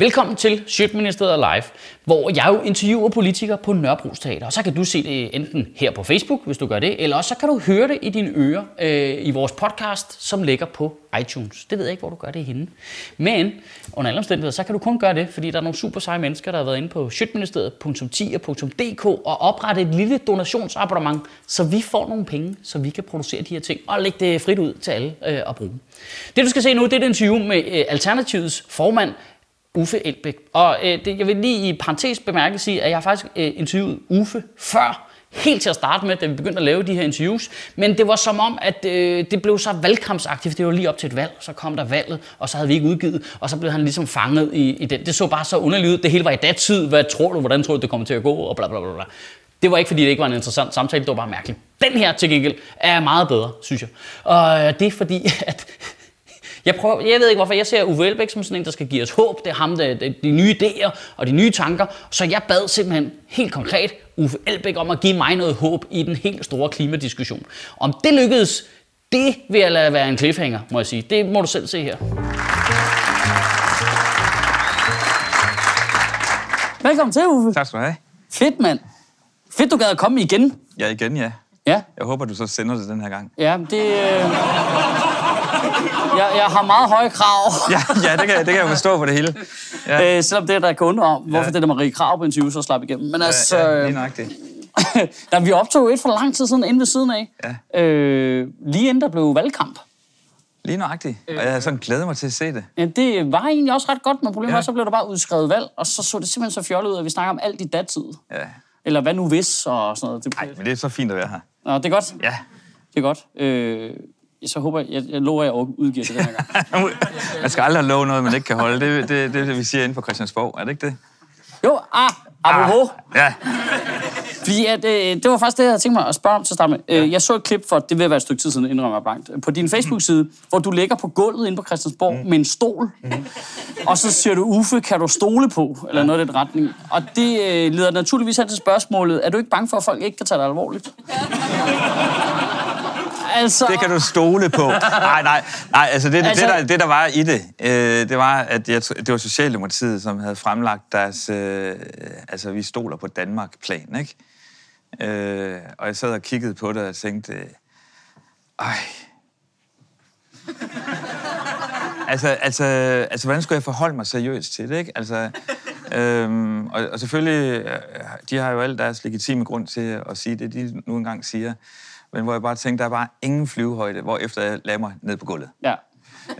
Velkommen til Sjøtministeriet Live, hvor jeg jo interviewer politikere på Nørrebro Teater. Og så kan du se det enten her på Facebook, hvis du gør det, eller også så kan du høre det i dine ører øh, i vores podcast, som ligger på iTunes. Det ved jeg ikke, hvor du gør det henne. Men under alle omstændigheder, så kan du kun gøre det, fordi der er nogle super seje mennesker, der har været inde på sjøtministeriet.10.dk og oprettet et lille donationsabonnement, så vi får nogle penge, så vi kan producere de her ting og lægge det frit ud til alle øh, at bruge. Det du skal se nu, det er et interview med øh, Alternativets formand, Uffe Elbæk. Og øh, det, jeg vil lige i parentes bemærke sige, at jeg har faktisk øh, interviewet Uffe før, helt til at starte med, da vi begyndte at lave de her interviews. Men det var som om, at øh, det blev så valgkampsagtigt. Det var lige op til et valg, så kom der valget, og så havde vi ikke udgivet, og så blev han ligesom fanget i, i den. Det så bare så underligt ud. Det hele var i datid. Hvad tror du? Hvordan tror du, det kommer til at gå? Og bla bla bla bla. Det var ikke, fordi det ikke var en interessant samtale, det var bare mærkeligt. Den her til gengæld er meget bedre, synes jeg. Og øh, det er fordi, at jeg, prøver, jeg ved ikke, hvorfor jeg ser Uwe Elbæk som sådan en, der skal give os håb. Det er ham, der, de, de nye idéer og de nye tanker. Så jeg bad simpelthen helt konkret Uffe Elbæk om at give mig noget håb i den helt store klimadiskussion. Om det lykkedes, det vil jeg lade være en cliffhanger, må jeg sige. Det må du selv se her. Velkommen til, Uffe. Tak skal du have. Fedt, mand. Fedt, du gad at komme igen. Ja, igen, ja. Ja, Jeg håber, du så sender det den her gang. ja det... Øh... Jeg, jeg har meget høje krav. Ja, ja det, kan, det kan jeg forstå på det hele. Ja, Øh, selvom det er der kan undre om, hvorfor Ja. det der Marie Krav på interview så slap igennem. Men altså, ja, øh, lige nøjagtigt. da vi optog et for lang tid siden inde ved siden af, Ja. øh, lige inden der blev valgkamp. Lige nøjagtigt. Og jeg havde sådan glædet mig til at se det. Ja, det var egentlig også ret godt, men problemet Ja. var, så blev der bare udskrevet valg, og så så det simpelthen så fjollet ud, at vi snakker om alt i datid. Ja. Eller hvad nu hvis, og sådan noget. Det, Ej, men det er så fint at være her. Nå, det er godt. Ja. Det er godt. Øh, så håber jeg, jeg, jeg lover, at jeg udgiver det den her gang. Man skal aldrig love noget, man ikke kan holde. Det er det, det, det, vi siger inden for Christiansborg. Er det ikke det? Jo, ah, apropos. Ja. Fordi at, øh, det var faktisk det, jeg havde tænkt mig at spørge om til at. Øh, jeg så et klip for, det vil være et stykke tid siden, indrømmer blankt, på din Facebook-side, hvor du ligger på gulvet inde på Christiansborg mm. med en stol. Mm. Og så siger du, Uffe, kan du stole på? Eller noget i den retning. Og det øh, leder naturligvis hen til spørgsmålet, er du ikke bange for, at folk ikke kan tage dig alvorligt? altså, Det kan du stole på. Nej, nej, nej altså det, Altså- det, der, det der var i det, øh, det var, at jeg, det var Socialdemokratiet, som havde fremlagt deres, øh, altså vi stoler på Danmark-plan, ikke? Øh, og jeg sad og kiggede på det og tænkte, øh, ej. altså, altså, altså, hvordan skulle jeg forholde mig seriøst til det, ikke? Altså, øhm, og, og selvfølgelig, øh, de har jo alt deres legitime grund til at sige det, de nu engang siger. Men hvor jeg bare tænkte, der er bare ingen flyvehøjde, hvor efter jeg lagde mig ned på gulvet. ja.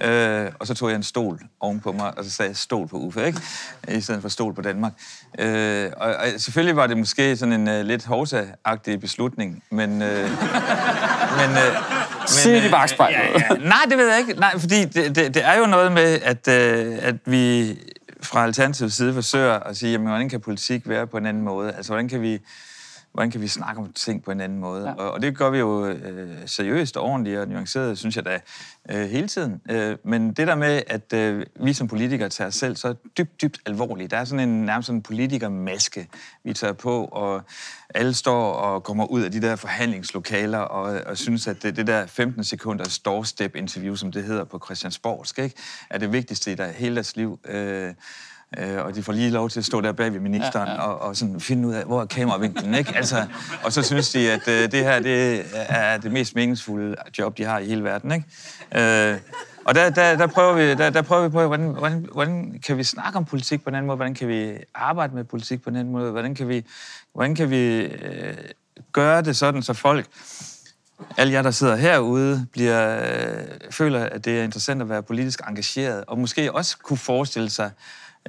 Øh, og så tog jeg en stol ovenpå mig, og så sagde jeg stol på Uffe, ikke? I stedet for stol på Danmark. Øh, og, og selvfølgelig var det måske sådan en uh, lidt hovsa-agtig beslutning, men... Øh, men, øh, Se det i øh, bakspejlet. Ja, ja. Nej, det ved jeg ikke. Nej, fordi det, det, det er jo noget med, at, øh, at vi fra Alternativets side forsøger at sige, jamen, hvordan kan politik være på en anden måde? Altså, hvordan kan vi, hvordan kan vi snakke om ting på en anden måde? Ja. Og, og det gør vi jo øh, seriøst og ordentligt og nuanceret, synes jeg da, øh, hele tiden. Øh, men det der med, at øh, vi som politikere tager os selv så dybt, dybt alvorligt. Der er sådan en nærmest sådan en politikermaske, vi tager på, og alle står og kommer ud af de der forhandlingslokaler og, og synes, at det, det der 15 sekunders doorstep-interview, som det hedder på Christiansborg, skal ikke, er det vigtigste i der, hele deres liv. Øh, Øh, og de får lige lov til at stå der bag ved ministeren ja, ja. Og, og sådan finde ud af, hvor er kameravinklen, ikke? Altså, og så synes de, at øh, det her det er det mest meningsfulde job, de har i hele verden, ikke? Øh, og der, der, der, prøver vi, der, der prøver vi på, hvordan, hvordan, hvordan kan vi snakke om politik på en anden måde? Hvordan kan vi arbejde med politik på en anden måde? Hvordan kan vi, hvordan kan vi øh, gøre det sådan, så folk alle jer, der sidder herude, bliver, øh, føler, at det er interessant at være politisk engageret, og måske også kunne forestille sig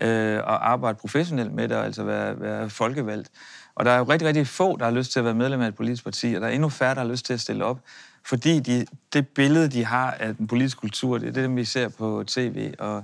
øh, at arbejde professionelt med det, og altså være, være folkevalgt. Og der er jo rigtig, rigtig få, der har lyst til at være medlem af et politisk parti, og der er endnu færre, der har lyst til at stille op, fordi de, det billede, de har af den politiske kultur, det er det, vi ser på tv, og,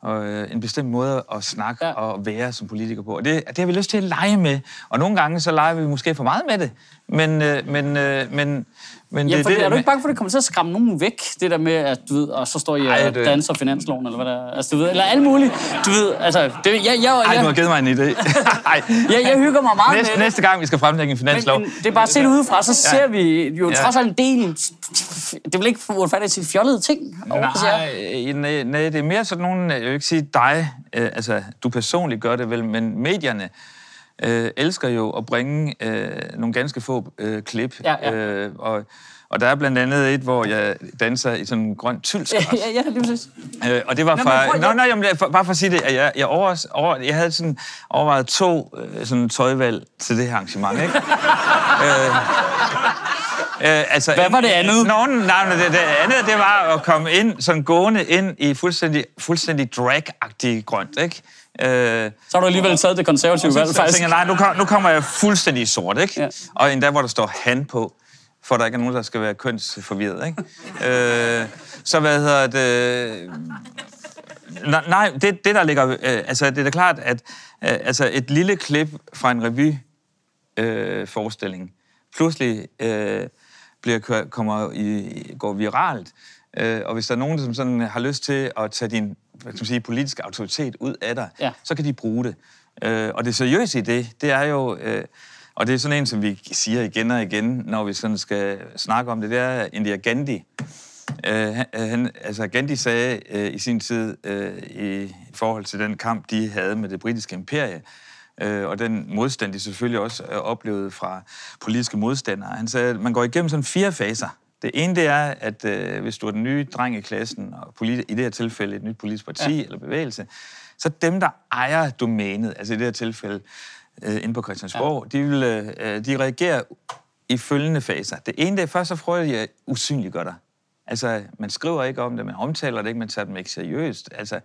og øh, en bestemt måde at snakke ja. og være som politiker på. Og det, det har vi lyst til at lege med. Og nogle gange så leger vi måske for meget med det. Men, øh, men, øh, men, men Ja, det for det, er du ikke bange for, at det kommer til at skræmme nogen væk? Det der med, at du ved, og så står I Ej, og det- danser finansloven, eller hvad der er. Altså, du ved, eller alt muligt. Du ved, altså, det, jeg, jeg, jeg, Ej, du har givet mig en idé. Jeg, jeg hygger mig meget Næste, med næste gang, vi skal fremlægge en finanslov. Men, men det er bare set udefra, så ser vi jo Ja. trods alt en del... Det vel ikke for fat til fjollede ting? Nej, nej, nej, det er mere sådan nogle, jeg vil ikke sige dig, øh, altså du personligt gør det vel, men medierne øh, elsker jo at bringe øh, nogle ganske få øh, klip. Ja, ja. Øh, og, og der er blandt andet et, hvor jeg danser i sådan en grøn tylskræt. Ja, ja, ja, det præcis. Øh, og det var Nå, fra... prøv- Nå, nej, jamen, det er for, bare for at sige det, at jeg, jeg, over, over, jeg havde sådan overvejet to øh, sådan tøjvalg til det her arrangement, ikke? øh, øh, altså, Hvad var det andet? Nå, nej, nej, det, det andet, det var at komme ind, sådan gående ind i fuldstændig, fuldstændig drag-agtig grønt, ikke? Øh, Så har du alligevel taget det konservative valg, faktisk. tænker nej, nu, kom, nu kommer jeg fuldstændig sort, ikke? Ja. Og endda, hvor der står han på, for der ikke er nogen, der skal være kønsforvirret, ikke? øh, så hvad hedder det... Nej, nej det, det der ligger... Øh, altså, det er da klart, at øh, altså, et lille klip fra en revy øh, forestilling pludselig øh, bliver, kommer i, går viralt. Øh, og hvis der er nogen, som sådan har lyst til at tage din hvad skal man sige, politiske autoritet ud af dig, Ja. så kan de bruge det. Øh, og det seriøse i det, det er jo... Øh, og det er sådan en, som vi siger igen og igen, når vi sådan skal snakke om det, det er Indira Gandhi. Øh, han- altså Gandhi sagde øh, i sin tid øh, i, i forhold til den kamp, de havde med det britiske imperie, øh, og den modstand, de selvfølgelig også øh, oplevede fra politiske modstandere. Han sagde, at man går igennem sådan fire faser. Det ene, det er, at øh, hvis du er den nye dreng i klassen, og politi- i det her tilfælde et nyt politisk parti ja. eller bevægelse, så dem, der ejer domænet, altså i det her tilfælde øh, inde på Christiansborg, ja. de, vil, øh, de reagerer i følgende faser. Det ene, det er først og fremmest, at usynliggør dig. Altså, man skriver ikke om det, man omtaler det ikke, man tager dem ikke seriøst. Altså,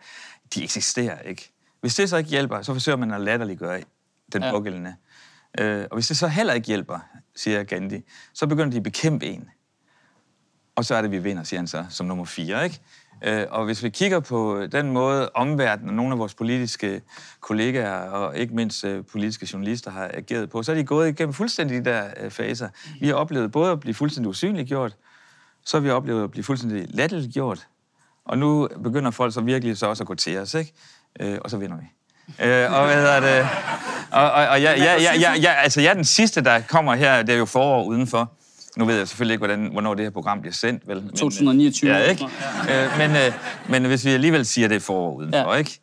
de eksisterer ikke. Hvis det så ikke hjælper, så forsøger man at latterliggøre den Ja. pågældende. Øh, og hvis det så heller ikke hjælper, siger Gandhi, så begynder de at bekæmpe en. Og så er det, vi vinder, siger han så, som nummer fire, ikke? Øh, og hvis vi kigger på den måde, omverdenen og nogle af vores politiske kollegaer og ikke mindst øh, politiske journalister har ageret på, så er de gået igennem fuldstændig de der øh, faser. Vi har oplevet både at blive fuldstændig usynliggjort, så har vi oplevet at blive fuldstændig latterliggjort, og nu begynder folk så virkelig så også at gå til os, ikke? Øh, og så vinder vi. Øh, og hvad hedder det? Og, og, og jeg, jeg, jeg, jeg, jeg, altså, jeg er den sidste, der kommer her, det er jo forår udenfor. Nu ved jeg selvfølgelig ikke, hvordan, hvornår det her program bliver sendt, vel? Men, øh, 2029. Ja, ikke? Øh, men, øh, men hvis vi alligevel siger, det er forår udenfor, Ja. ikke?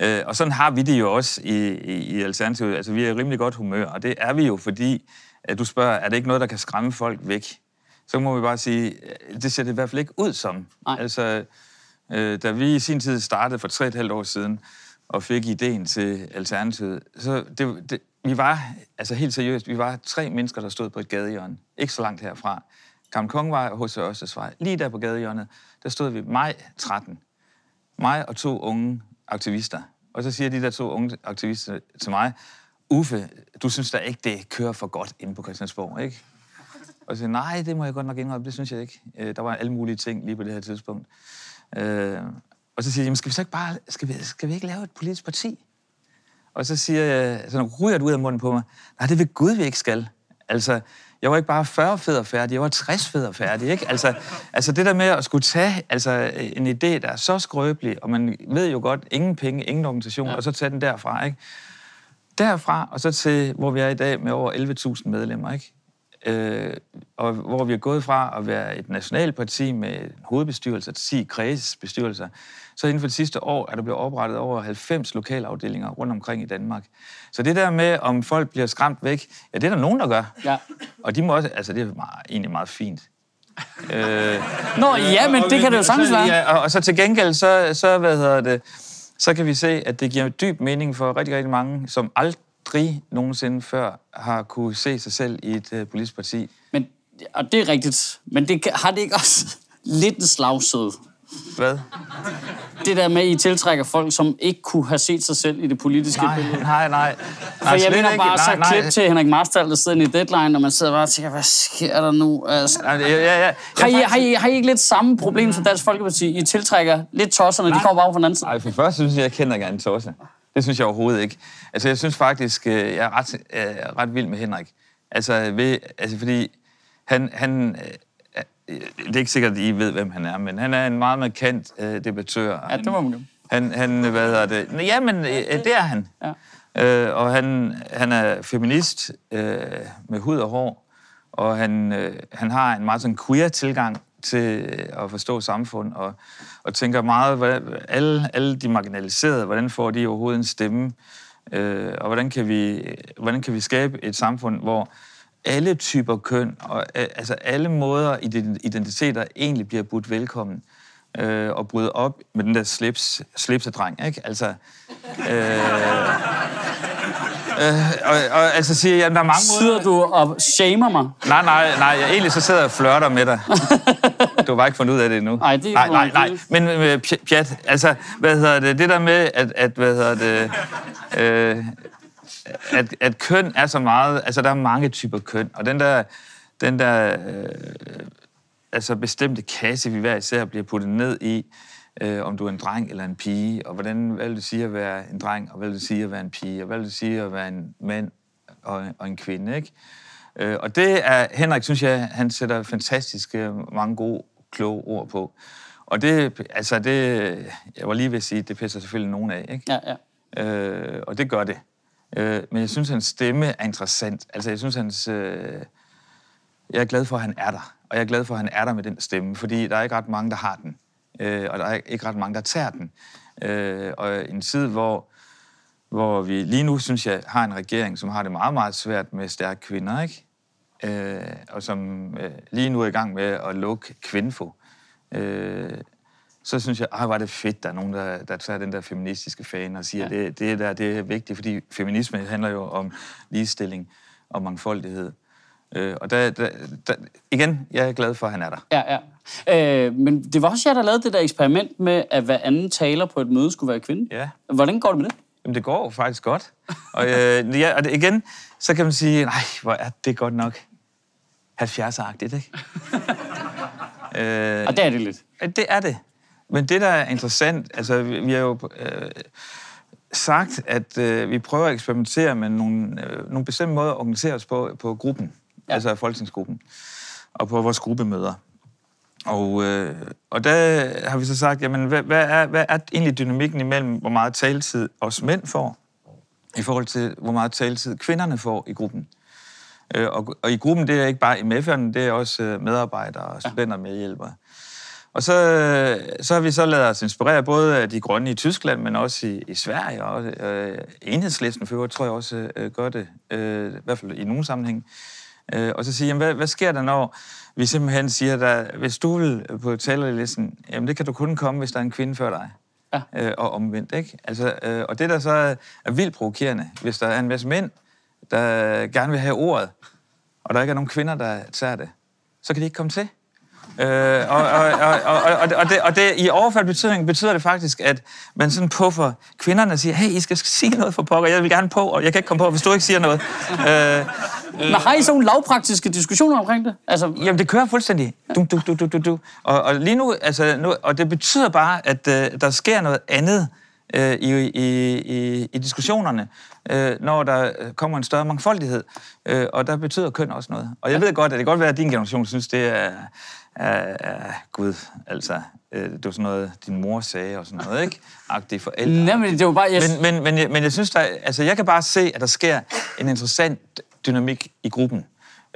Øh, og sådan har vi det jo også i, i, i Alternativet. Altså, vi er i rimelig godt humør, og det er vi jo, fordi at du spørger, er det ikke noget, der kan skræmme folk væk? Så må vi bare sige, øh, det ser det i hvert fald ikke ud som. Nej. Altså, Øh, da vi i sin tid startede for tre et halvt år siden, og fik ideen til Alternativet, så det, det, vi var, altså helt seriøst, vi var tre mennesker, der stod på et gadehjørne, ikke så langt herfra. Gamle Kongvej og H.C. Ørstedsvej. Lige der på gadehjørnet, der stod vi maj 13. Mig og to unge aktivister. Og så siger de der to unge aktivister til mig, Uffe, du synes da ikke, det kører for godt inde på Christiansborg, ikke? Og så siger nej, det må jeg godt nok indrømme, det synes jeg ikke. Øh, der var alle mulige ting lige på det her tidspunkt. Øh, og så siger de, jamen, skal vi så ikke bare, skal vi, skal vi ikke lave et politisk parti? Og så siger jeg, så ryger det ud af munden på mig, nej, det vil Gud, vi ikke skal. Altså, jeg var ikke bare 40 fædre færdig, jeg var 60 fædre færdig, ikke? Altså, altså det der med at skulle tage altså, en idé, der er så skrøbelig, og man ved jo godt, ingen penge, ingen organisation, ja. og så tage den derfra, ikke? Derfra, og så til, hvor vi er i dag med over 11.000 medlemmer, ikke? Øh, og hvor vi er gået fra at være et nationalparti med en hovedbestyrelse til 10 kredsbestyrelser, så inden for det sidste år er der blevet oprettet over 90 lokalafdelinger rundt omkring i Danmark. Så det der med, om folk bliver skræmt væk, ja, det er der nogen, der gør. Ja. Og de må også, altså det er meget, egentlig meget fint. øh, Nå, ja, men det kan det jo sagtens være. Ja, og, og så til gengæld, så, så, hvad hedder det, så kan vi se, at det giver dyb mening for rigtig, rigtig mange, som aldrig nogensinde før har kunne se sig selv i et uh, politisk parti. Men, og det er rigtigt. Men det, kan- har det ikke også lidt en slagside? Hvad? Det der med, at I tiltrækker folk, som ikke kunne have set sig selv i det politiske Nej, billede. nej, nej. For nej jeg mener bare så nej, klip til Henrik Marstal, der sidder i Deadline, og man sidder bare og tænker, hvad sker der nu? Altså, Nej, ja, ja, ja. har, I, Jeg har, I, har I ikke lidt samme problem som Dansk Folkeparti? I tiltrækker lidt tosserne, de Nej. kommer bare fra den anden side. Ej, for først synes jeg, jeg kender gerne Tosse. Det synes jeg overhovedet ikke. Altså, jeg synes faktisk, øh, jeg er ret, øh, ret vild med Henrik. Altså, ved, altså fordi han, han øh, det er ikke sikkert, at I ved, hvem han er, men han er en meget markant øh, debattør. Ja, det må man jo. Han, han hvad hedder det? Ja, men øh, det er han. Ja. Øh, og han, han er feminist øh, med hud og hår, og han, øh, han har en meget sådan queer tilgang til at forstå samfund, og, og tænker meget, hvordan, alle, alle de marginaliserede, hvordan får de overhovedet en stemme, øh, og hvordan kan, vi, hvordan kan vi skabe et samfund, hvor alle typer køn, og altså alle måder identiteter egentlig bliver budt velkommen øh, og bryde op med den der slips, slipsedreng, ikke? Altså, øh, Øh, og, og altså siger jeg, der er mange måder... Sidder du og shamer mig? Nej, nej, nej. Jeg, egentlig så sidder jeg og flørter med dig. Du har bare ikke fundet ud af det endnu. Nej, det er nej, nej, nej. Men øh, pjat, altså, hvad hedder det? Det der med, at, at hvad hedder det... Øh, at, at køn er så meget... Altså, der er mange typer køn, og den der... Den der øh, altså bestemte kasse, vi hver især bliver puttet ned i, øh, om du er en dreng eller en pige, og hvordan, hvad vil det sige at være en dreng, og hvad vil det sige at være en pige, og hvad vil det sige at være en mand og, og en kvinde, ikke? Øh, og det er, Henrik, synes jeg, han sætter fantastisk mange gode, kloge ord på. Og det, altså det, jeg var lige ved at sige, det pisser selvfølgelig nogen af, ikke? Ja, ja. Øh, og det gør det. Øh, men jeg synes, hans stemme er interessant. Altså, jeg synes, hans... Øh, jeg er glad for, at han er der. Og jeg er glad for, at han er der med den stemme, fordi der er ikke ret mange, der har den øh, og der er ikke ret mange, der tager den. Øh, og en tid, hvor, hvor vi lige nu, synes jeg, har en regering, som har det meget, meget svært med stærke kvinder, ikke? Øh, og som øh, lige nu er i gang med at lukke Kvinfo. Øh, så synes jeg, at var det fedt, der er nogen, der, der tager den der feministiske fan og siger, ja. det, det, der, det er vigtigt, fordi feminisme handler jo om ligestilling og mangfoldighed. Øh, og der, der, der, igen, jeg er glad for, at han er der. Ja, ja. Øh, men det var også jer, der lavede det der eksperiment med, at hver anden taler på et møde skulle være kvinde. Ja. Hvordan går det med det? Jamen, det går faktisk godt. Og, øh, ja, og det, igen, så kan man sige, nej, hvor er det godt nok 70-agtigt, ikke? øh, og det er det lidt. Det er det. Men det, der er interessant, altså, vi har jo øh, sagt, at øh, vi prøver at eksperimentere med nogle, øh, nogle bestemte måder at organisere os på, på gruppen ja. altså folketingsgruppen, og på vores gruppemøder. Og, øh, og der har vi så sagt, jamen, hvad, hvad, er, hvad er egentlig dynamikken imellem, hvor meget taletid os mænd får, i forhold til, hvor meget taletid kvinderne får i gruppen. Øh, og, og i gruppen, det er ikke bare MF'erne, det er også øh, medarbejdere og studenter med hjælpere. Og så, så har vi så lavet os inspirere både af de grønne i Tyskland, men også i, i Sverige, og øh, enhedslisten for øvrigt tror jeg også øh, gør det, øh, i hvert fald i nogle sammenhæng. Øh, og så sige, jamen, hvad, hvad sker der, når vi simpelthen siger, at hvis du vil på talerlisten, jamen det kan du kun komme, hvis der er en kvinde før dig. Ja. Øh, og omvendt, ikke? Altså, øh, og det, der så er, er vildt provokerende, hvis der er en masse mænd, der gerne vil have ordet, og der ikke er nogen kvinder, der tager det, så kan de ikke komme til. Øh, og, og, og, og, og, og, det, og det, i overført betydning betyder det faktisk, at man sådan puffer kvinderne og siger, hey, I skal sige noget for pokker, jeg vil gerne på, og jeg kan ikke komme på, hvis du ikke siger noget. Øh, men har I sådan lavpraktiske diskussioner omkring det? Altså... Jamen, det kører fuldstændig. Du, du, du, du, du, du. Og, og lige nu, altså, nu, og det betyder bare, at øh, der sker noget andet øh, i, i, i, i diskussionerne, øh, når der kommer en større mangfoldighed. Øh, og der betyder køn også noget. Og jeg ved godt, at det kan godt være, at din generation synes, det er af, af Gud, altså, øh, det var sådan noget, din mor sagde og sådan noget, ikke? Agtige forældre. Nej, men det var bare... Jeg... Men, men, men, jeg, men jeg synes, der, altså, jeg kan bare se, at der sker en interessant dynamik i gruppen.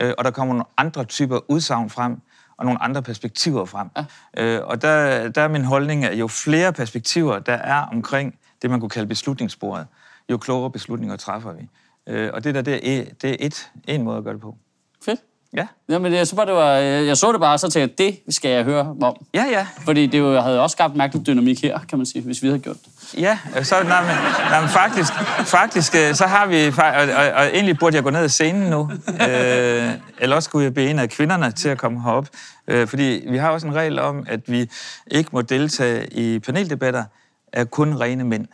Øh, og der kommer nogle andre typer udsagn frem, og nogle andre perspektiver frem. Ja. Øh, og der, der er min holdning, at jo flere perspektiver, der er omkring det, man kunne kalde beslutningsbordet, jo klogere beslutninger træffer vi. Øh, og det der, det er, det er et, en måde at gøre det på. Fedt. Ja. Jamen, jeg så, bare, det var, jeg så det bare, så tænkte jeg, det skal jeg høre om. Ja, ja. Fordi det jo, havde også skabt mærkelig dynamik her, kan man sige, hvis vi havde gjort det. Ja, så nej, men, nej, men faktisk, faktisk, øh, så har vi, og, og, og egentlig burde jeg gå ned af scenen nu, øh, eller også skulle jeg bede en af kvinderne til at komme herop, øh, fordi vi har også en regel om, at vi ikke må deltage i paneldebatter af kun rene mænd.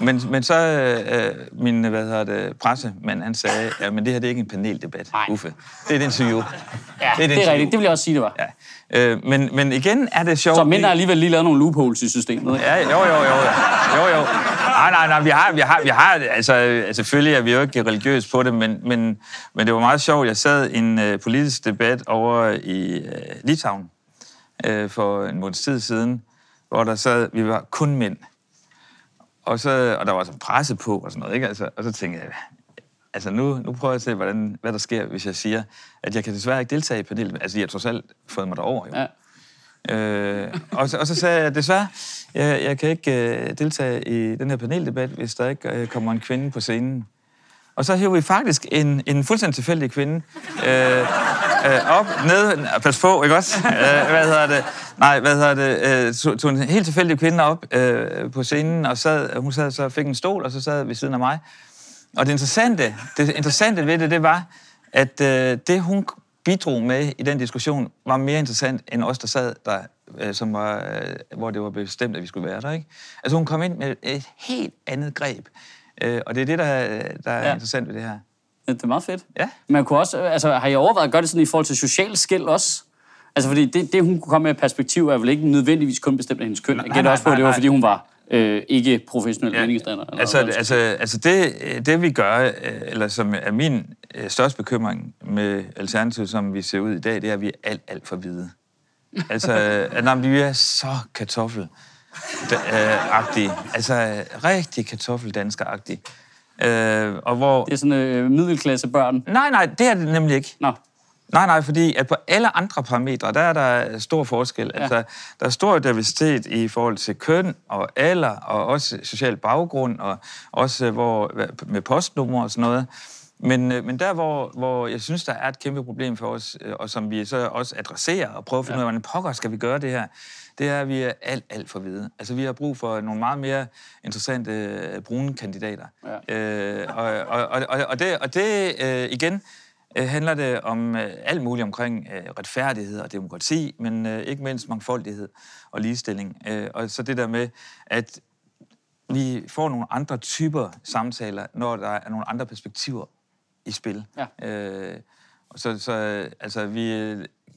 Men, men så øh, min hvad hedder det, pressemand, han sagde, ja, men det her det er ikke en paneldebat, Nej. Uffe. Det er et interview. Ja, det er, det er rigtigt. Det vil jeg også sige, det var. Ja. Øh, men, men igen er det sjovt... Så mænd har alligevel lige lavet nogle loopholes i systemet. Ikke? Ja, jo, jo, jo. jo, jo. nej, nej, nej, vi har, vi har, vi har altså, selvfølgelig er vi jo ikke religiøse på det, men, men, men det var meget sjovt. Jeg sad i en uh, politisk debat over i uh, Litauen uh, for en måneds tid siden, hvor der sad, vi var kun mænd. Og, så, og der var så presse på og sådan noget, ikke? Altså, og så tænkte jeg, altså nu, nu prøver jeg at se, hvordan, hvad der sker, hvis jeg siger, at jeg kan desværre ikke deltage i panelet. Altså, jeg har trods alt fået mig derover, jo. Ja. Øh, og, så, og så sagde jeg, desværre, jeg, jeg kan ikke uh, deltage i den her paneldebat, hvis der ikke uh, kommer en kvinde på scenen. Og så hæver vi faktisk en, en fuldstændig tilfældig kvinde øh, øh, op, ned, pas på, ikke også? Øh, hvad hedder det? Nej, hvad hedder det? Øh, tog, tog en helt tilfældig kvinde op øh, på scenen, og sad, hun sad så fik en stol, og så sad ved siden af mig. Og det interessante, det interessante ved det, det var, at øh, det, hun bidrog med i den diskussion, var mere interessant end os, der sad der, øh, som var, øh, hvor det var bestemt, at vi skulle være der. Ikke? Altså hun kom ind med et helt andet greb. Øh, og det er det, der, der er ja. interessant ved det her. Det er meget fedt. Ja. Man kunne også, altså, har I overvejet at gøre det sådan i forhold til social skæld også? Altså, fordi det, det, hun kunne komme med perspektiv, er vel ikke nødvendigvis kun bestemt af hendes køn. Jeg gætter også på, at det var, fordi hun var øh, ikke professionel ja. meningsdanner. Altså, altså, altså det, det, vi gør, øh, eller som er min øh, største bekymring med Alternativet, som vi ser ud i dag, det er, at vi er alt, alt for hvide. altså, at, når vi er så kartoffel agtige Altså rigtig kartoffeldansker-agtige. Øh, og hvor... Det er sådan øh, middelklasse børn. Nej, nej, det er det nemlig ikke. Nå. Nej, nej, fordi at på alle andre parametre, der er der stor forskel. Ja. Altså, der er stor diversitet i forhold til køn og alder, og også social baggrund, og også hvor, med postnummer og sådan noget. Men, øh, men der, hvor, hvor jeg synes, der er et kæmpe problem for os, øh, og som vi så også adresserer og prøver at finde ja. ud af, hvordan pokker skal vi gøre det her, det er, at vi er alt, alt for hvide. Altså, vi har brug for nogle meget mere interessante øh, brune kandidater. Ja. Øh, og, og, og, og det, og det øh, igen, handler det om øh, alt muligt omkring øh, retfærdighed og demokrati, men øh, ikke mindst mangfoldighed og ligestilling. Øh, og så det der med, at vi får nogle andre typer samtaler, når der er nogle andre perspektiver i spil. Ja. Øh, så, så altså, vi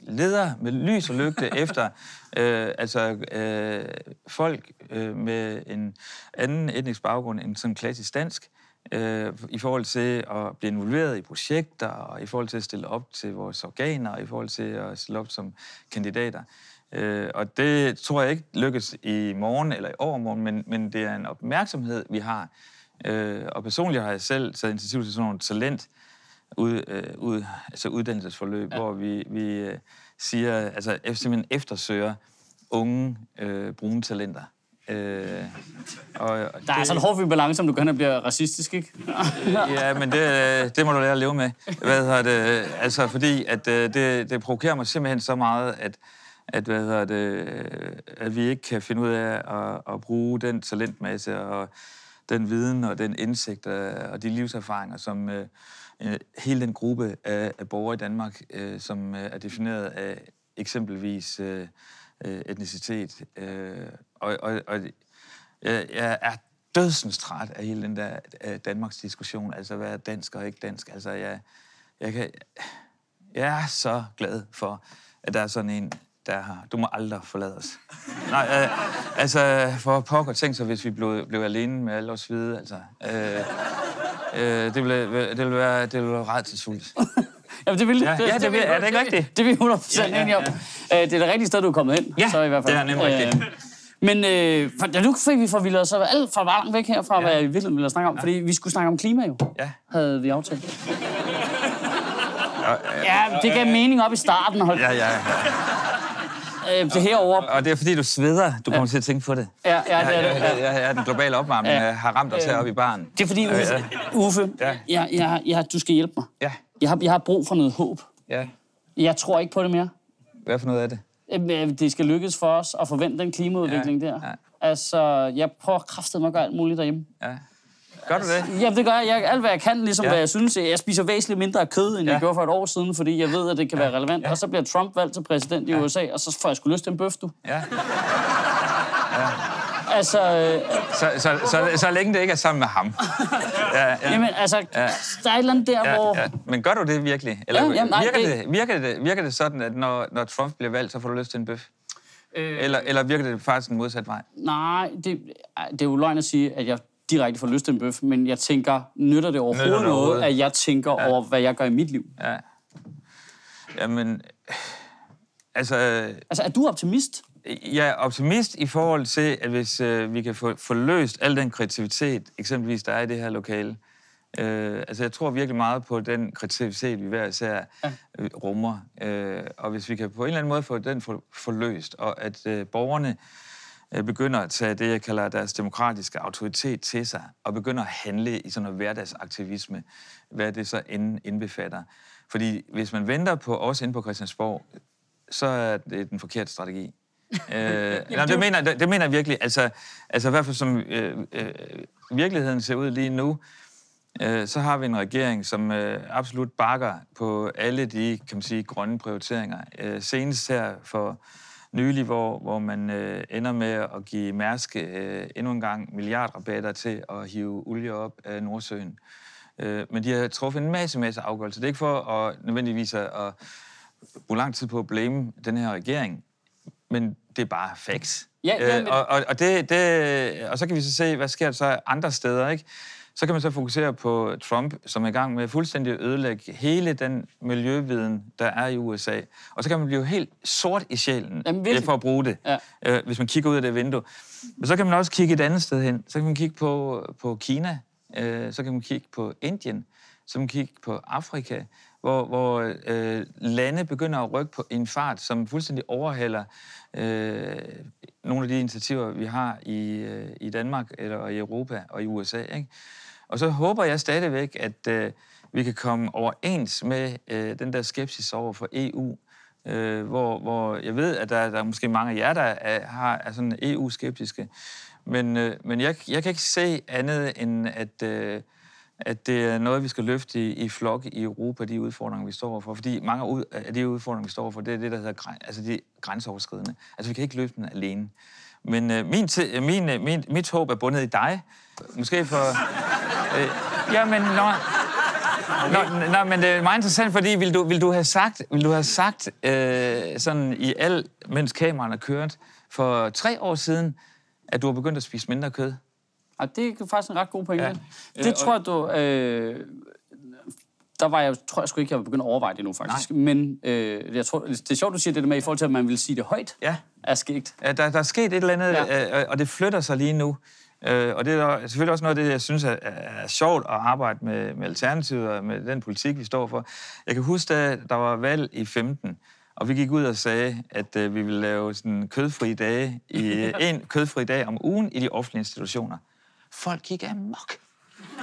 leder med lys og lygte efter øh, altså, øh, folk øh, med en anden etnisk baggrund end sådan klassisk dansk, øh, i forhold til at blive involveret i projekter, og i forhold til at stille op til vores organer, og i forhold til at stille op som kandidater. Øh, og det tror jeg ikke lykkes i morgen eller i overmorgen, men, men det er en opmærksomhed, vi har. Øh, og personligt har jeg selv taget initiativ til sådan nogle talent ud, øh, ud, altså uddannelsesforløb, ja. hvor vi, vi øh, siger, altså simpelthen eftersøger unge øh, brune talenter. Øh, og, og der er det, sådan en hård balance, om du gerne bliver racistisk, ikke? ja, men det, det må du lære at leve med. Hvad hedder det? Altså, fordi at, øh, det, det provokerer mig simpelthen så meget, at, at, hvad hedder det, at vi ikke kan finde ud af at, at bruge den talentmasse og den viden og den indsigt øh, og de livserfaringer, som øh, øh, hele den gruppe af, af borgere i Danmark, øh, som øh, er defineret af eksempelvis øh, etnicitet. Øh, og, og, og jeg, jeg er dødsens træt af hele den der Danmarks diskussion, altså hvad er dansk og ikke dansk. Altså jeg, jeg, kan, jeg er så glad for, at der er sådan en, der har, du må aldrig forlade os. Nej, øh, altså for pokker, tænk så, hvis vi blev, blev alene med alle os hvide, altså. Øh, øh, det, ville, det, ville være, det ville være rædselsfuldt. Jamen, det vil ja, det. Ja, det, vil, er det ikke rigtigt? Det er vi 100% ja, ja, ja. om. Øh, det er det rigtige sted, du er kommet hen. Ja, så i hvert fald. det er nemlig rigtigt. Øh, men øh, for, ja, nu fik vi forvildet så alt for langt væk herfra, ja. hvad jeg virkelig ville snakke om. Ja. Fordi vi skulle snakke om klima jo, ja. havde vi aftalt. Ja, ja, ja, det gav mening op i starten. Hold. Ja, ja, ja. Øh, det herover. Og, og det er fordi, du sveder. Du kommer ja. til at tænke på det. Ja, ja, det er det. Ja. Ja, ja, den globale opvarmning ja. har ramt os heroppe i baren. Det er fordi, Uffe, ja. Uffe ja. Jeg, jeg, jeg, du skal hjælpe mig. Ja. Jeg har, jeg har brug for noget håb. Ja. Jeg tror ikke på det mere. Hvad for noget er det? Øh, det skal lykkes for os at forvente den klimaudvikling ja. der. Ja. Altså, jeg prøver kraftigt at gøre alt muligt derhjemme. Ja. Gør du det? Jamen, det gør jeg. jeg alt, hvad jeg kan, ligesom ja. hvad jeg synes. Jeg spiser væsentligt mindre kød, end ja. jeg gjorde for et år siden, fordi jeg ved, at det kan ja. være relevant. Ja. Og så bliver Trump valgt til præsident i ja. USA, og så får jeg sgu lyst til en bøf, du. Ja. ja. Altså... Øh, så, så, så, så længe det ikke er sammen med ham. Ja, ja. Jamen, altså, ja. der er et eller andet der, ja, hvor... Ja. Men gør du det virkelig? Eller ja, jamen, nej, virker, det... Det, virker, det, virker det sådan, at når, når Trump bliver valgt, så får du lyst til en bøf? Øh, eller, eller virker det faktisk en modsat vej? Nej, det, det er jo løgn at sige, at jeg direkte får lyst til en bøf, men jeg tænker, nytter det overhovedet, Nytter noget, overhovedet? at jeg tænker ja. over, hvad jeg gør i mit liv? Ja. Jamen, altså, Altså, er du optimist? jeg er optimist i forhold til, at hvis øh, vi kan få, få løst al den kreativitet, eksempelvis der er i det her lokale. Øh, altså, jeg tror virkelig meget på den kreativitet, vi hver især øh, rummer. Øh, og hvis vi kan på en eller anden måde få den for, forløst, og at øh, borgerne begynder at tage det, jeg kalder deres demokratiske autoritet til sig, og begynder at handle i sådan noget hverdagsaktivisme, hvad det så end indbefatter. Fordi hvis man venter på os inde på Christiansborg, så er det den forkerte strategi. øh, nej, det, mener, det, det mener jeg virkelig. Altså, altså i hvert fald som øh, øh, virkeligheden ser ud lige nu, øh, så har vi en regering, som øh, absolut bakker på alle de, kan man sige, grønne prioriteringer. Øh, senest her for nylig, hvor, hvor man øh, ender med at give Mærsk øh, endnu en gang milliardrabatter til at hive olie op af Nordsøen. Øh, men de har truffet en masse, masse afgørelser. Det er ikke for at nødvendigvis at, at bruge lang tid på at blame den her regering, men det er bare facts. Ja, ja, Øh, men- og, og, og, det, det, og så kan vi så se, hvad sker der så andre steder, ikke? Så kan man så fokusere på Trump, som er i gang med fuldstændig at ødelægge hele den miljøviden, der er i USA. Og så kan man blive helt sort i sjælen, Jamen, øh, for at bruge det, Ja. øh, hvis man kigger ud af det vindue. Men så kan man også kigge et andet sted hen. Så kan man kigge på, på Kina, øh, så kan man kigge på Indien, så kan man kigge på Afrika, hvor, hvor øh, lande begynder at rykke på en fart, som fuldstændig overhaler øh, nogle af de initiativer, vi har i, øh, i Danmark, eller i Europa og i USA. Ikke? Og så håber jeg stadigvæk, at øh, vi kan komme overens med øh, den der skepsis over for EU, øh, hvor, hvor jeg ved, at der, der er måske mange af jer, der er, har, er sådan EU-skeptiske. Men, øh, men jeg, jeg kan ikke se andet end, at, øh, at det er noget, vi skal løfte i, i flok i Europa, de udfordringer, vi står overfor. Fordi mange af de udfordringer, vi står overfor, det er det, der hedder altså de grænseoverskridende. Altså, vi kan ikke løfte den alene. Men øh, min, min, øh, min, mit håb er bundet i dig. Måske for... Øh, jamen, når, Nå, nå, men det er meget interessant, fordi vil du, vil du have sagt, vil du have sagt øh, sådan i al, mens kameraerne er kørt, for tre år siden, at du har begyndt at spise mindre kød? Ej, det er faktisk en ret god pointe. Ja. Ja. Det Øh, tror jeg, du... Øh, der var jeg, tror jeg sgu ikke, jeg var begyndt at overveje det nu, faktisk. Nej. Men øh, jeg tror, det er sjovt, du siger det der med, i forhold til, at man vil sige det højt, Ja. er skægt. Ja, der, der er sket et eller andet, Ja. ja. øh, og det flytter sig lige nu. Øh, og det er selvfølgelig også noget af det, jeg synes er, er sjovt at arbejde med, med Alternativet og med den politik, vi står for. Jeg kan huske, da der var valg i 15, og vi gik ud og sagde, at øh, vi ville lave sådan kødfri dage, i, en kødfri dag om ugen i de offentlige institutioner. Folk gik amok.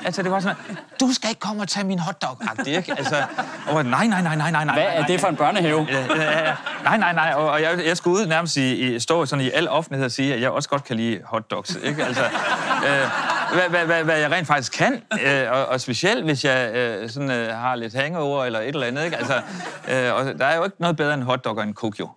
Altså, det var sådan, du skal ikke komme og tage min hotdog ikke? Altså, og nej, nej, nej, nej, nej, nej. Hvad er det for en børnehave? Ja, ja, ja. Nej, nej, nej. Og og jeg, jeg skulle ud nærmest i, i, stå sådan i al offentlighed og sige, at jeg også godt kan lide hotdogs. Ikke? Altså, øh, hvad, hvad, hvad, hvad jeg rent faktisk kan. Øh, og, og specielt, hvis jeg øh, sådan, øh, har lidt hangover eller et eller andet. Ikke? Altså, øh, og der er jo ikke noget bedre end hotdog end kokjo.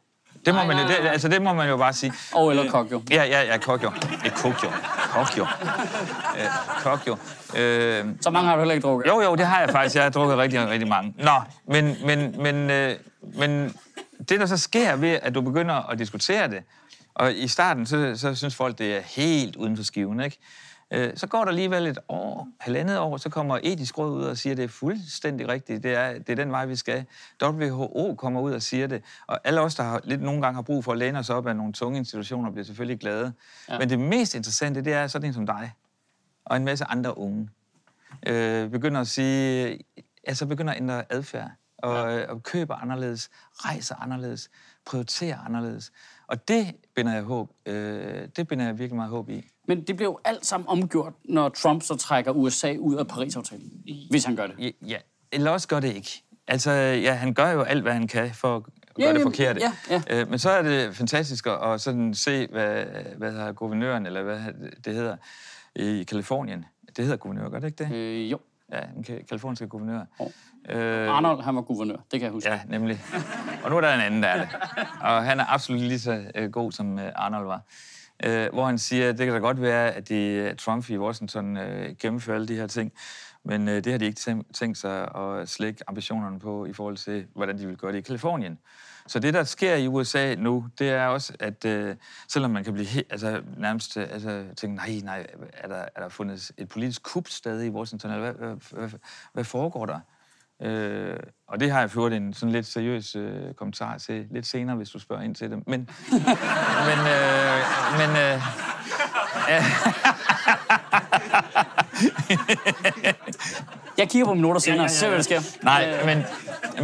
Det må, Nej, man, jo- det, altså, det må man jo bare sige. Og eller kokjo. Ja, ja, ja, kokjo. Et kokjo. Kokjo. Øh, kokjo. Øh, Så mange har du heller ikke drukket. jo, jo, det har jeg faktisk. Jeg har drukket rigtig, rigtig mange. Nå, men, men, men, øh, men det, der så sker ved, at du begynder at diskutere det, og i starten, så, så synes folk, det er helt uden for skiven, ikke? Øh, så går der alligevel et år, halvandet år, så kommer etisk råd ud og siger, at det er fuldstændig rigtigt. Det er, det er den vej, vi skal. WHO kommer ud og siger det. Og alle os, der har, lidt nogle gange har brug for at læne os op af nogle tunge institutioner, bliver selvfølgelig glade. Ja. Men det mest interessante, det er sådan en som dig og en masse andre unge, øh, begynder at sige, altså begynder at ændre adfærd, og, ja. og køber anderledes, rejser anderledes, prioriterer anderledes. Og det binder jeg håb, øh, det binder jeg virkelig meget håb i. Men det bliver jo alt sammen omgjort, når Trump så trækker USA ud af Paris-aftalen. Hvis han gør det. Ja, eller også gør det ikke. Altså, ja, han gør jo alt, hvad han kan for at gøre Ja, det forkerte. ja, ja. Øh, men så er det fantastisk at, at sådan se, hvad, hvad hedder guvernøren, eller hvad det hedder, i Kalifornien. Det hedder guvernør, gør det ikke det? Øh, jo. Ja, den ka- kaliforniske guvernør. Oh. Øh, Arnold, han var guvernør. Det kan jeg huske. Ja, nemlig. Og nu er der en anden, der er det. Og han er absolut lige så øh, god, som øh, Arnold var øh, hvor han siger, at det kan da godt være, at de, Trump i Washington øh, gennemfører alle de her ting, men øh, det har de ikke tænkt sig at slække ambitionerne på i forhold til, hvordan de vil gøre det i Kalifornien. Så det, der sker i USA nu, det er også, at øh, selvom man kan blive helt, altså, nærmest øh, altså, tænke, nej, nej, er der, er der fundet et politisk kup stadig i Washington, eller hvad, hvad, hvad, hvad foregår der? Øh, og det har jeg fået en sådan lidt seriøs øh, kommentar til lidt senere, hvis du spørger ind til det. Men, men, øh, men øh, ja. Jeg kigger på minutter senere, ja, ja, ja. så hvad der sker. Nej, men,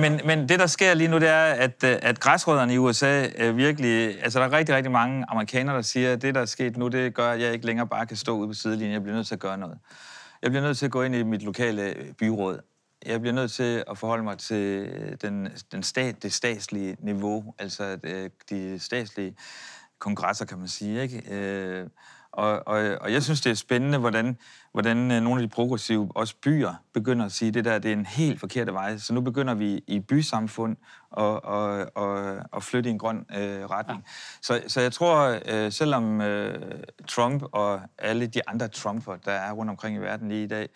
men, men det, der sker lige nu, det er, at, øh, at græsrødderne i USA øh, virkelig... Altså, der er rigtig, rigtig mange amerikanere, der siger, at det, der er sket nu, det gør, at jeg ikke længere bare kan stå ude på sidelinjen. Jeg bliver nødt til at gøre noget. Jeg bliver nødt til at gå ind i mit lokale byråd. Jeg bliver nødt til at forholde mig til den, den stat, det statslige niveau, altså øh, de statslige kongresser, kan man sige. Ikke? Øh, og, og, og jeg synes, det er spændende, hvordan, hvordan øh, nogle af de progressive, også byer, begynder at sige, at det der det er en helt forkert vej. Så nu begynder vi i bysamfund at, at, at, at flytte i en grøn øh, retning. Ja. Så, så jeg tror, øh, selvom øh, Trump og alle de andre Trumper, der er rundt omkring i verden lige i dag,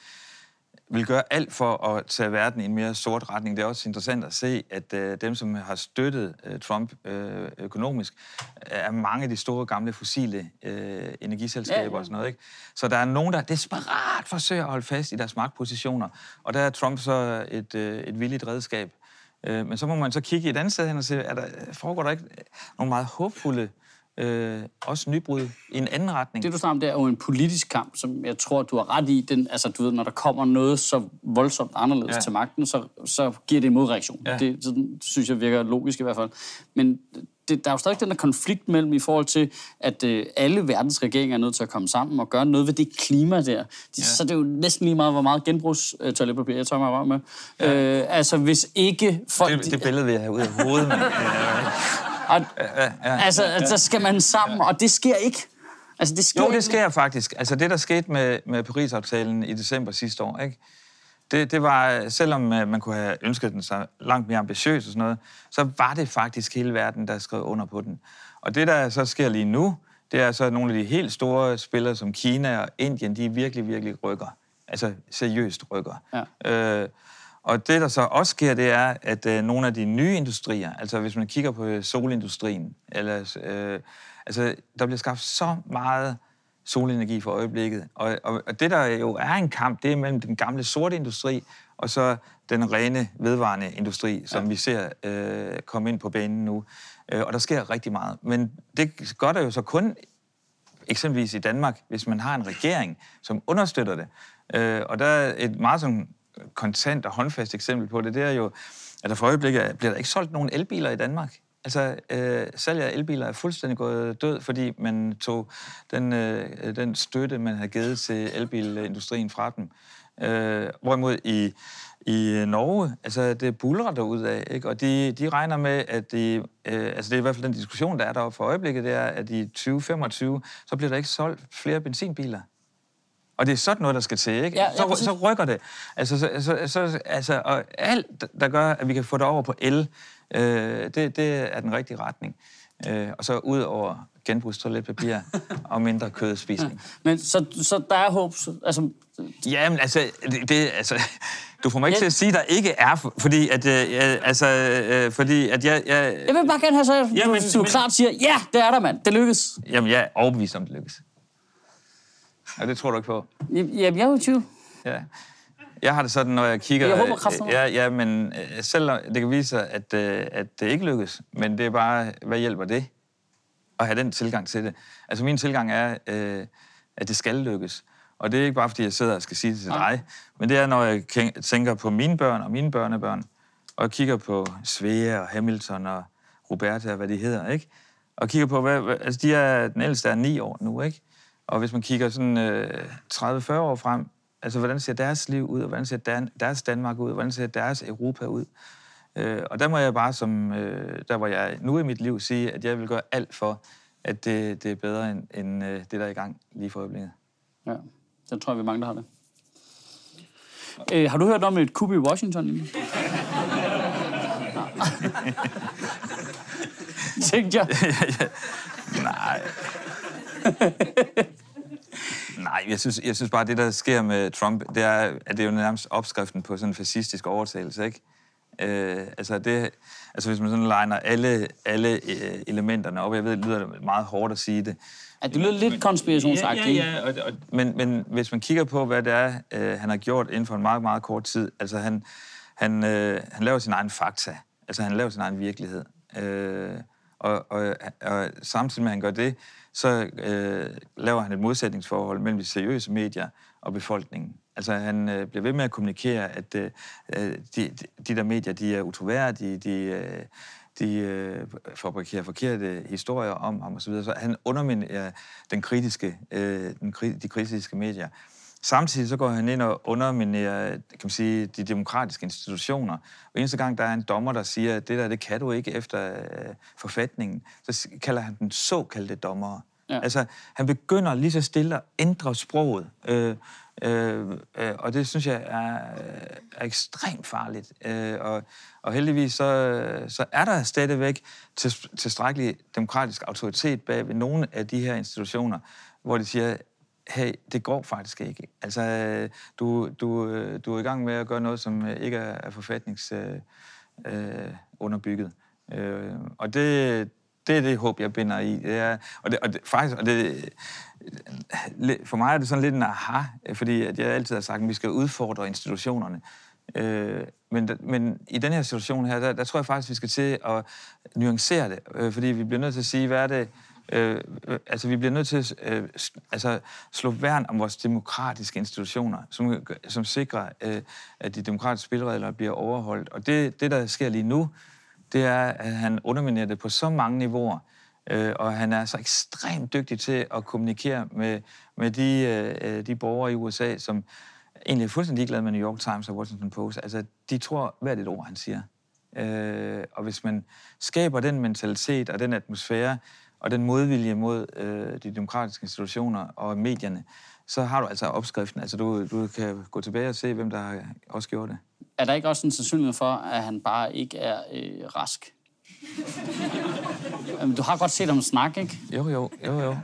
vil gøre alt for at tage verden i en mere sort retning. Det er også interessant at se, at øh, dem, som har støttet øh, Trump øh, økonomisk, er mange af de store gamle fossile øh, energiselskaber ja, ja. og sådan noget. Ikke? Så der er nogen, der desperat forsøger at holde fast i deres magtpositioner, og der er Trump så et, øh, et villigt redskab. Øh, men så må man så kigge et andet sted hen og se, er der, foregår der ikke nogle meget håbfulde øh, også nybrud i en anden retning. Det, du snakker om, det er jo en politisk kamp, som jeg tror, du har ret i. Den, altså, du ved, når der kommer noget så voldsomt anderledes ja. til magten, så, så giver det en modreaktion. Ja. Det, sådan, synes jeg virker logisk i hvert fald. Men det, der er jo stadig den der konflikt mellem i forhold til, at øh, alle verdens regeringer er nødt til at komme sammen og gøre noget ved det klima der. De, ja. Så det er jo næsten lige meget, hvor meget genbrugstoiletpapir jeg tager mig røv med. Ja. Øh, altså, hvis ikke folk... Det, det billede vil jeg have ud af hovedet, men... Og, altså, så skal man sammen, og det sker ikke. Altså, det sker jo, det sker faktisk. Altså, det, der skete med, med Paris-aftalen i december sidste år, ikke? Det, det var, selvom øh, man kunne have ønsket den så langt mere ambitiøs og sådan noget, så var det faktisk hele verden, der skrev under på den. Og det, der så sker lige nu, det er så nogle af de helt store spillere som Kina og Indien, de virkelig, virkelig rykker. Altså seriøst rykker. Ja. Øh, og det, der så også sker, det er, at øh, nogle af de nye industrier, altså hvis man kigger på solindustrien, eller, øh, altså, der bliver skabt så meget solenergi for øjeblikket. Og, og, og det, der jo er en kamp, det er mellem den gamle sorte industri, og så den rene, vedvarende industri, som ja. vi ser øh, komme ind på banen nu. Øh, og der sker rigtig meget. Men det gør der jo så kun eksempelvis i Danmark, hvis man har en regering, som understøtter det. Øh, og der er et meget sådan kontant og håndfast eksempel på det, det er jo, at der for øjeblikket bliver der ikke solgt nogen elbiler i Danmark. Altså, øh, salget af elbiler er fuldstændig gået død, fordi man tog den, øh, den støtte, man havde givet til elbilindustrien fra dem. Øh, hvorimod i, i Norge, altså det bulrer derud af, ikke? og de, de regner med, at de, øh, altså det er i hvert fald den diskussion, der er der for øjeblikket, det er, at i 2025, så bliver der ikke solgt flere benzinbiler. Og det er sådan noget, der skal til, ikke? Ja, ja, så, så rykker det. Altså, så, så, så, altså, og alt, der gør, at vi kan få det over på el, øh, det, det er den rigtige retning. Øh, og så ud over genbrugstoiletpapir og mindre kødspisning. Ja. Men så, så der er håb? Altså... Jamen, altså, det, det, altså, du får mig ikke ja. til at sige, at der ikke er, fordi at, øh, altså, øh, fordi at jeg, jeg... Jeg vil bare gerne have så, jamen, du, du men, klart siger, ja, det er der, mand. Det lykkes. Jamen, jeg er overbevist om, det lykkes. Ja, det tror du ikke på? Jamen, jeg er jo 20. Ja. Jeg har det sådan, når jeg kigger... Jeg håber kraftigt. Ja, ja, men øh, selv det kan vise sig, at, øh, at det ikke lykkes, men det er bare, hvad hjælper det? At have den tilgang til det. Altså min tilgang er, øh, at det skal lykkes. Og det er ikke bare, fordi jeg sidder og skal sige det til ja. dig, men det er, når jeg tænker på mine børn og mine børnebørn, og jeg kigger på Svea og Hamilton og Roberta, hvad de hedder, ikke? Og kigger på, hvad, altså de er, den ældste er ni år nu, ikke? Og hvis man kigger sådan øh, 30-40 år frem, altså hvordan ser deres liv ud, og hvordan ser deres Danmark ud, og hvordan ser deres Europa ud? Øh, og der må jeg bare, som øh, der hvor jeg nu i mit liv, sige, at jeg vil gøre alt for, at det, det er bedre end, end øh, det, der er i gang lige for øjeblikket. Ja, det tror jeg, vi mange, der har det. Øh, har du hørt om et kub i Washington? Tænkte jeg. Nej. Nej, jeg synes, jeg synes bare, at det, der sker med Trump, det er, at det er jo nærmest opskriften på sådan en fascistisk overtagelse, ikke? Øh, altså, det, altså, hvis man sådan legner alle, alle øh, elementerne op, jeg ved, det lyder meget hårdt at sige det. Ja, det lyder lidt konspirationsagtigt. Ja, ja, ja. Og, og, men, men hvis man kigger på, hvad det er, øh, han har gjort inden for en meget, meget kort tid, altså han, han, øh, han laver sin egen fakta, altså han laver sin egen virkelighed. Øh, og, og, og samtidig med, at han gør det, så øh, laver han et modsætningsforhold mellem de seriøse medier og befolkningen. Altså han øh, bliver ved med at kommunikere, at øh, øh de, de der medier, de er utroværdige, de, øh, de øh, fabrikerer forkerte historier om ham osv. Så han underminerer den kritiske, øh, den, de kritiske medier. Samtidig så går han ind og underminerer kan man sige, de demokratiske institutioner. Og eneste gang, der er en dommer, der siger, at det der, det kan du ikke efter øh, forfatningen, så kalder han den såkaldte dommer. Ja. Altså, han begynder lige så stille at ændre sproget. Øh, øh, øh, og det synes jeg er, er ekstremt farligt. Øh, og, og heldigvis så, så er der stadigvæk til, tilstrækkelig demokratisk autoritet bag ved nogle af de her institutioner, hvor de siger, hey, det går faktisk ikke. Altså, du, du, øh, du er i gang med at gøre noget, som øh, ikke er, forfatningsunderbygget. Øh, øh, øh, og det, det er det håb, jeg binder i. Det er, og, det, og det, faktisk, og det, for mig er det sådan lidt en aha, fordi at jeg altid har sagt, at vi skal udfordre institutionerne. Øh, men, men i den her situation her, der, der tror jeg faktisk, at vi skal til at nuancere det, øh, fordi vi bliver nødt til at sige, hvad er det, Øh, øh, altså, vi bliver nødt til at øh, altså, slå værn om vores demokratiske institutioner, som, som sikrer, øh, at de demokratiske spilleregler bliver overholdt. Og det, det, der sker lige nu, det er, at han underminerer det på så mange niveauer, øh, og han er så ekstremt dygtig til at kommunikere med, med de, øh, øh de borgere i USA, som egentlig er fuldstændig ligeglade med New York Times og Washington Post. Altså, de tror hvert et ord, han siger. Øh, og hvis man skaber den mentalitet og den atmosfære, og den modvilje mod øh, de demokratiske institutioner og medierne, så har du altså opskriften. Altså, du, du kan gå tilbage og se, hvem der har også gjort det. Er der ikke også en sandsynlighed for, at han bare ikke er øh, rask? du har godt set ham snakke, ikke? Jo, jo, jo, jo.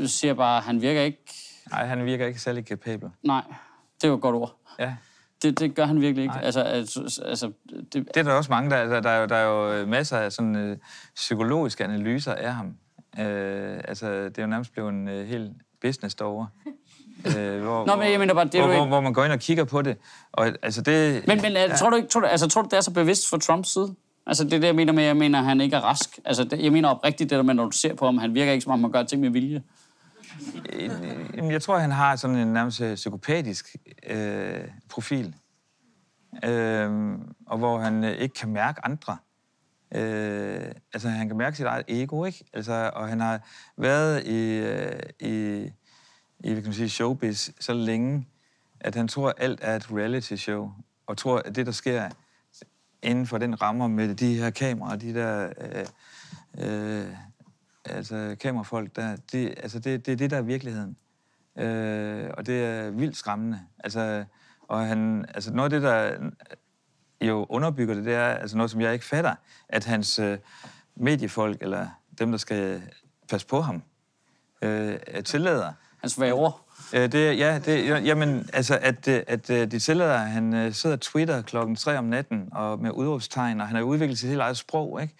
Du siger bare, at han virker ikke... Nej, han virker ikke særlig kapabel. Nej, det var et godt ord. Ja. Det, det gør han virkelig ikke. Altså, altså, altså, det... det er der også mange, der, der, der, er jo, der er jo masser af sådan, øh, psykologiske analyser af ham. Øh, altså, det er jo nærmest blevet en øh, helt business derovre. Øh, hvor, Nå, men jeg mener bare, det hvor, hvor, hvor, man går ind og kigger på det. Og, altså, det men men ja. tror, du ikke, tror, du, altså, tror du, det er så bevidst for Trumps side? Altså, det er det, jeg mener med, jeg mener, at han ikke er rask. Altså, det, jeg mener oprigtigt det der med, når du ser på ham, han virker ikke, som om han gør ting med vilje. Jeg tror, han har sådan en nærmest psykopatisk øh, profil. Øh, og hvor han øh, ikke kan mærke andre. Øh, altså, han kan mærke sit eget ego, ikke? Altså, og han har været i, øh, i, i kan man sige, showbiz så længe, at han tror, at alt er et reality show, og tror, at det, der sker inden for den rammer med de her kameraer, de der øh, øh, altså kamerafolk, der, det, altså det, det er det, der er virkeligheden. Øh, og det er vildt skræmmende. Altså, og han, altså noget af det, der jo underbygger det, det er altså noget, som jeg ikke fatter, at hans øh, mediefolk, eller dem, der skal passe på ham, øh, tillader. Hans væver. Øh, det, ja, det, jamen, altså, at, øh, at, at øh, de tillader, at han øh, sidder og twitter klokken 3 om natten og med udråbstegn, og han har udviklet sit helt eget sprog, ikke?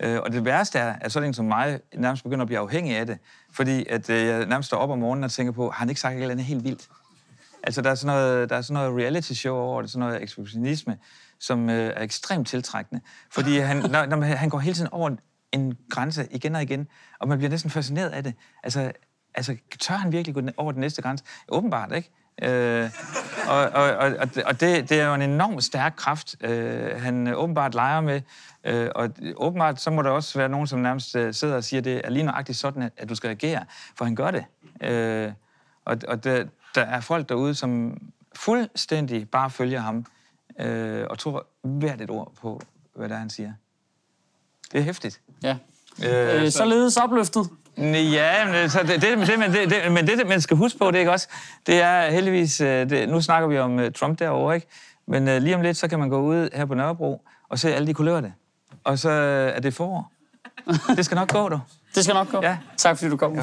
Øh, og det værste er, at sådan en som mig nærmest begynder at blive afhængig af det. Fordi at øh, jeg nærmest står op om morgenen og tænker på, har han ikke sagt et eller andet helt vildt? Altså, der er sådan noget, der er sådan noget reality show over det, sådan noget ekspressionisme, som øh, er ekstremt tiltrækkende. Fordi han, når, når man, han går hele tiden over en grænse igen og igen, og man bliver næsten fascineret af det. Altså, altså tør han virkelig gå over den næste grænse? Åbenbart, ikke? Øh, og og, og, og det, det er jo en enorm stærk kraft, øh, han åbenbart leger med. Øh, og åbenbart så må der også være nogen, som nærmest øh, sidder og siger, det er lige nøjagtigt sådan, at du skal reagere, for han gør det. Øh, og og det, der er folk derude, som fuldstændig bare følger ham, øh, og tror hvert et ord på, hvad det er, han siger. Det er hæftigt. Ja. Øh, øh, således opløftet. Ja, men så det, det, det, men, det, det, men det, man skal huske på, det ikke også, det er heldigvis, øh, det, nu snakker vi om uh, Trump derovre, ikke? Men uh, lige om lidt, så kan man gå ud her på Nørrebro og se alle de kulørte. Og så er det forår. Det skal nok gå, du. Det skal nok gå. Ja. Tak fordi du kom. Ja.